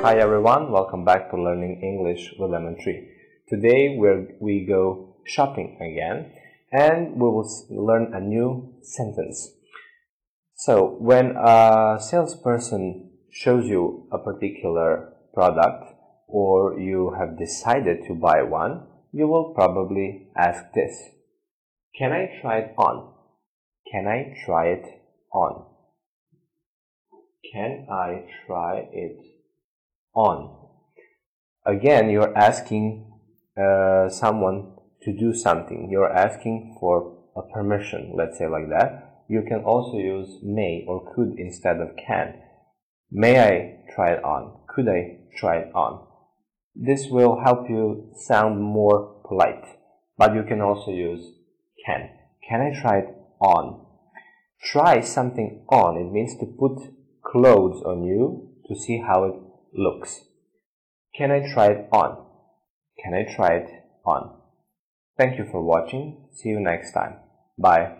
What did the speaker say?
Hi everyone, welcome back to Learning English with Lemon Tree. Today we we go shopping again and we will learn a new sentence. So when a salesperson shows you a particular product or you have decided to buy one, you will probably ask this. Can I try it on? Can I try it on? Can I try it on? Again, you're asking uh, someone to do something. You're asking for a permission, let's say like that. You can also use may or could instead of can. May I try it on? Could I try it on? This will help you sound more polite, but you can also use can. Can I try it on? Try something on. It means to put clothes on you to see how it looks. Can I try it on? Can I try it on? Thank you for watching. See you next time. Bye.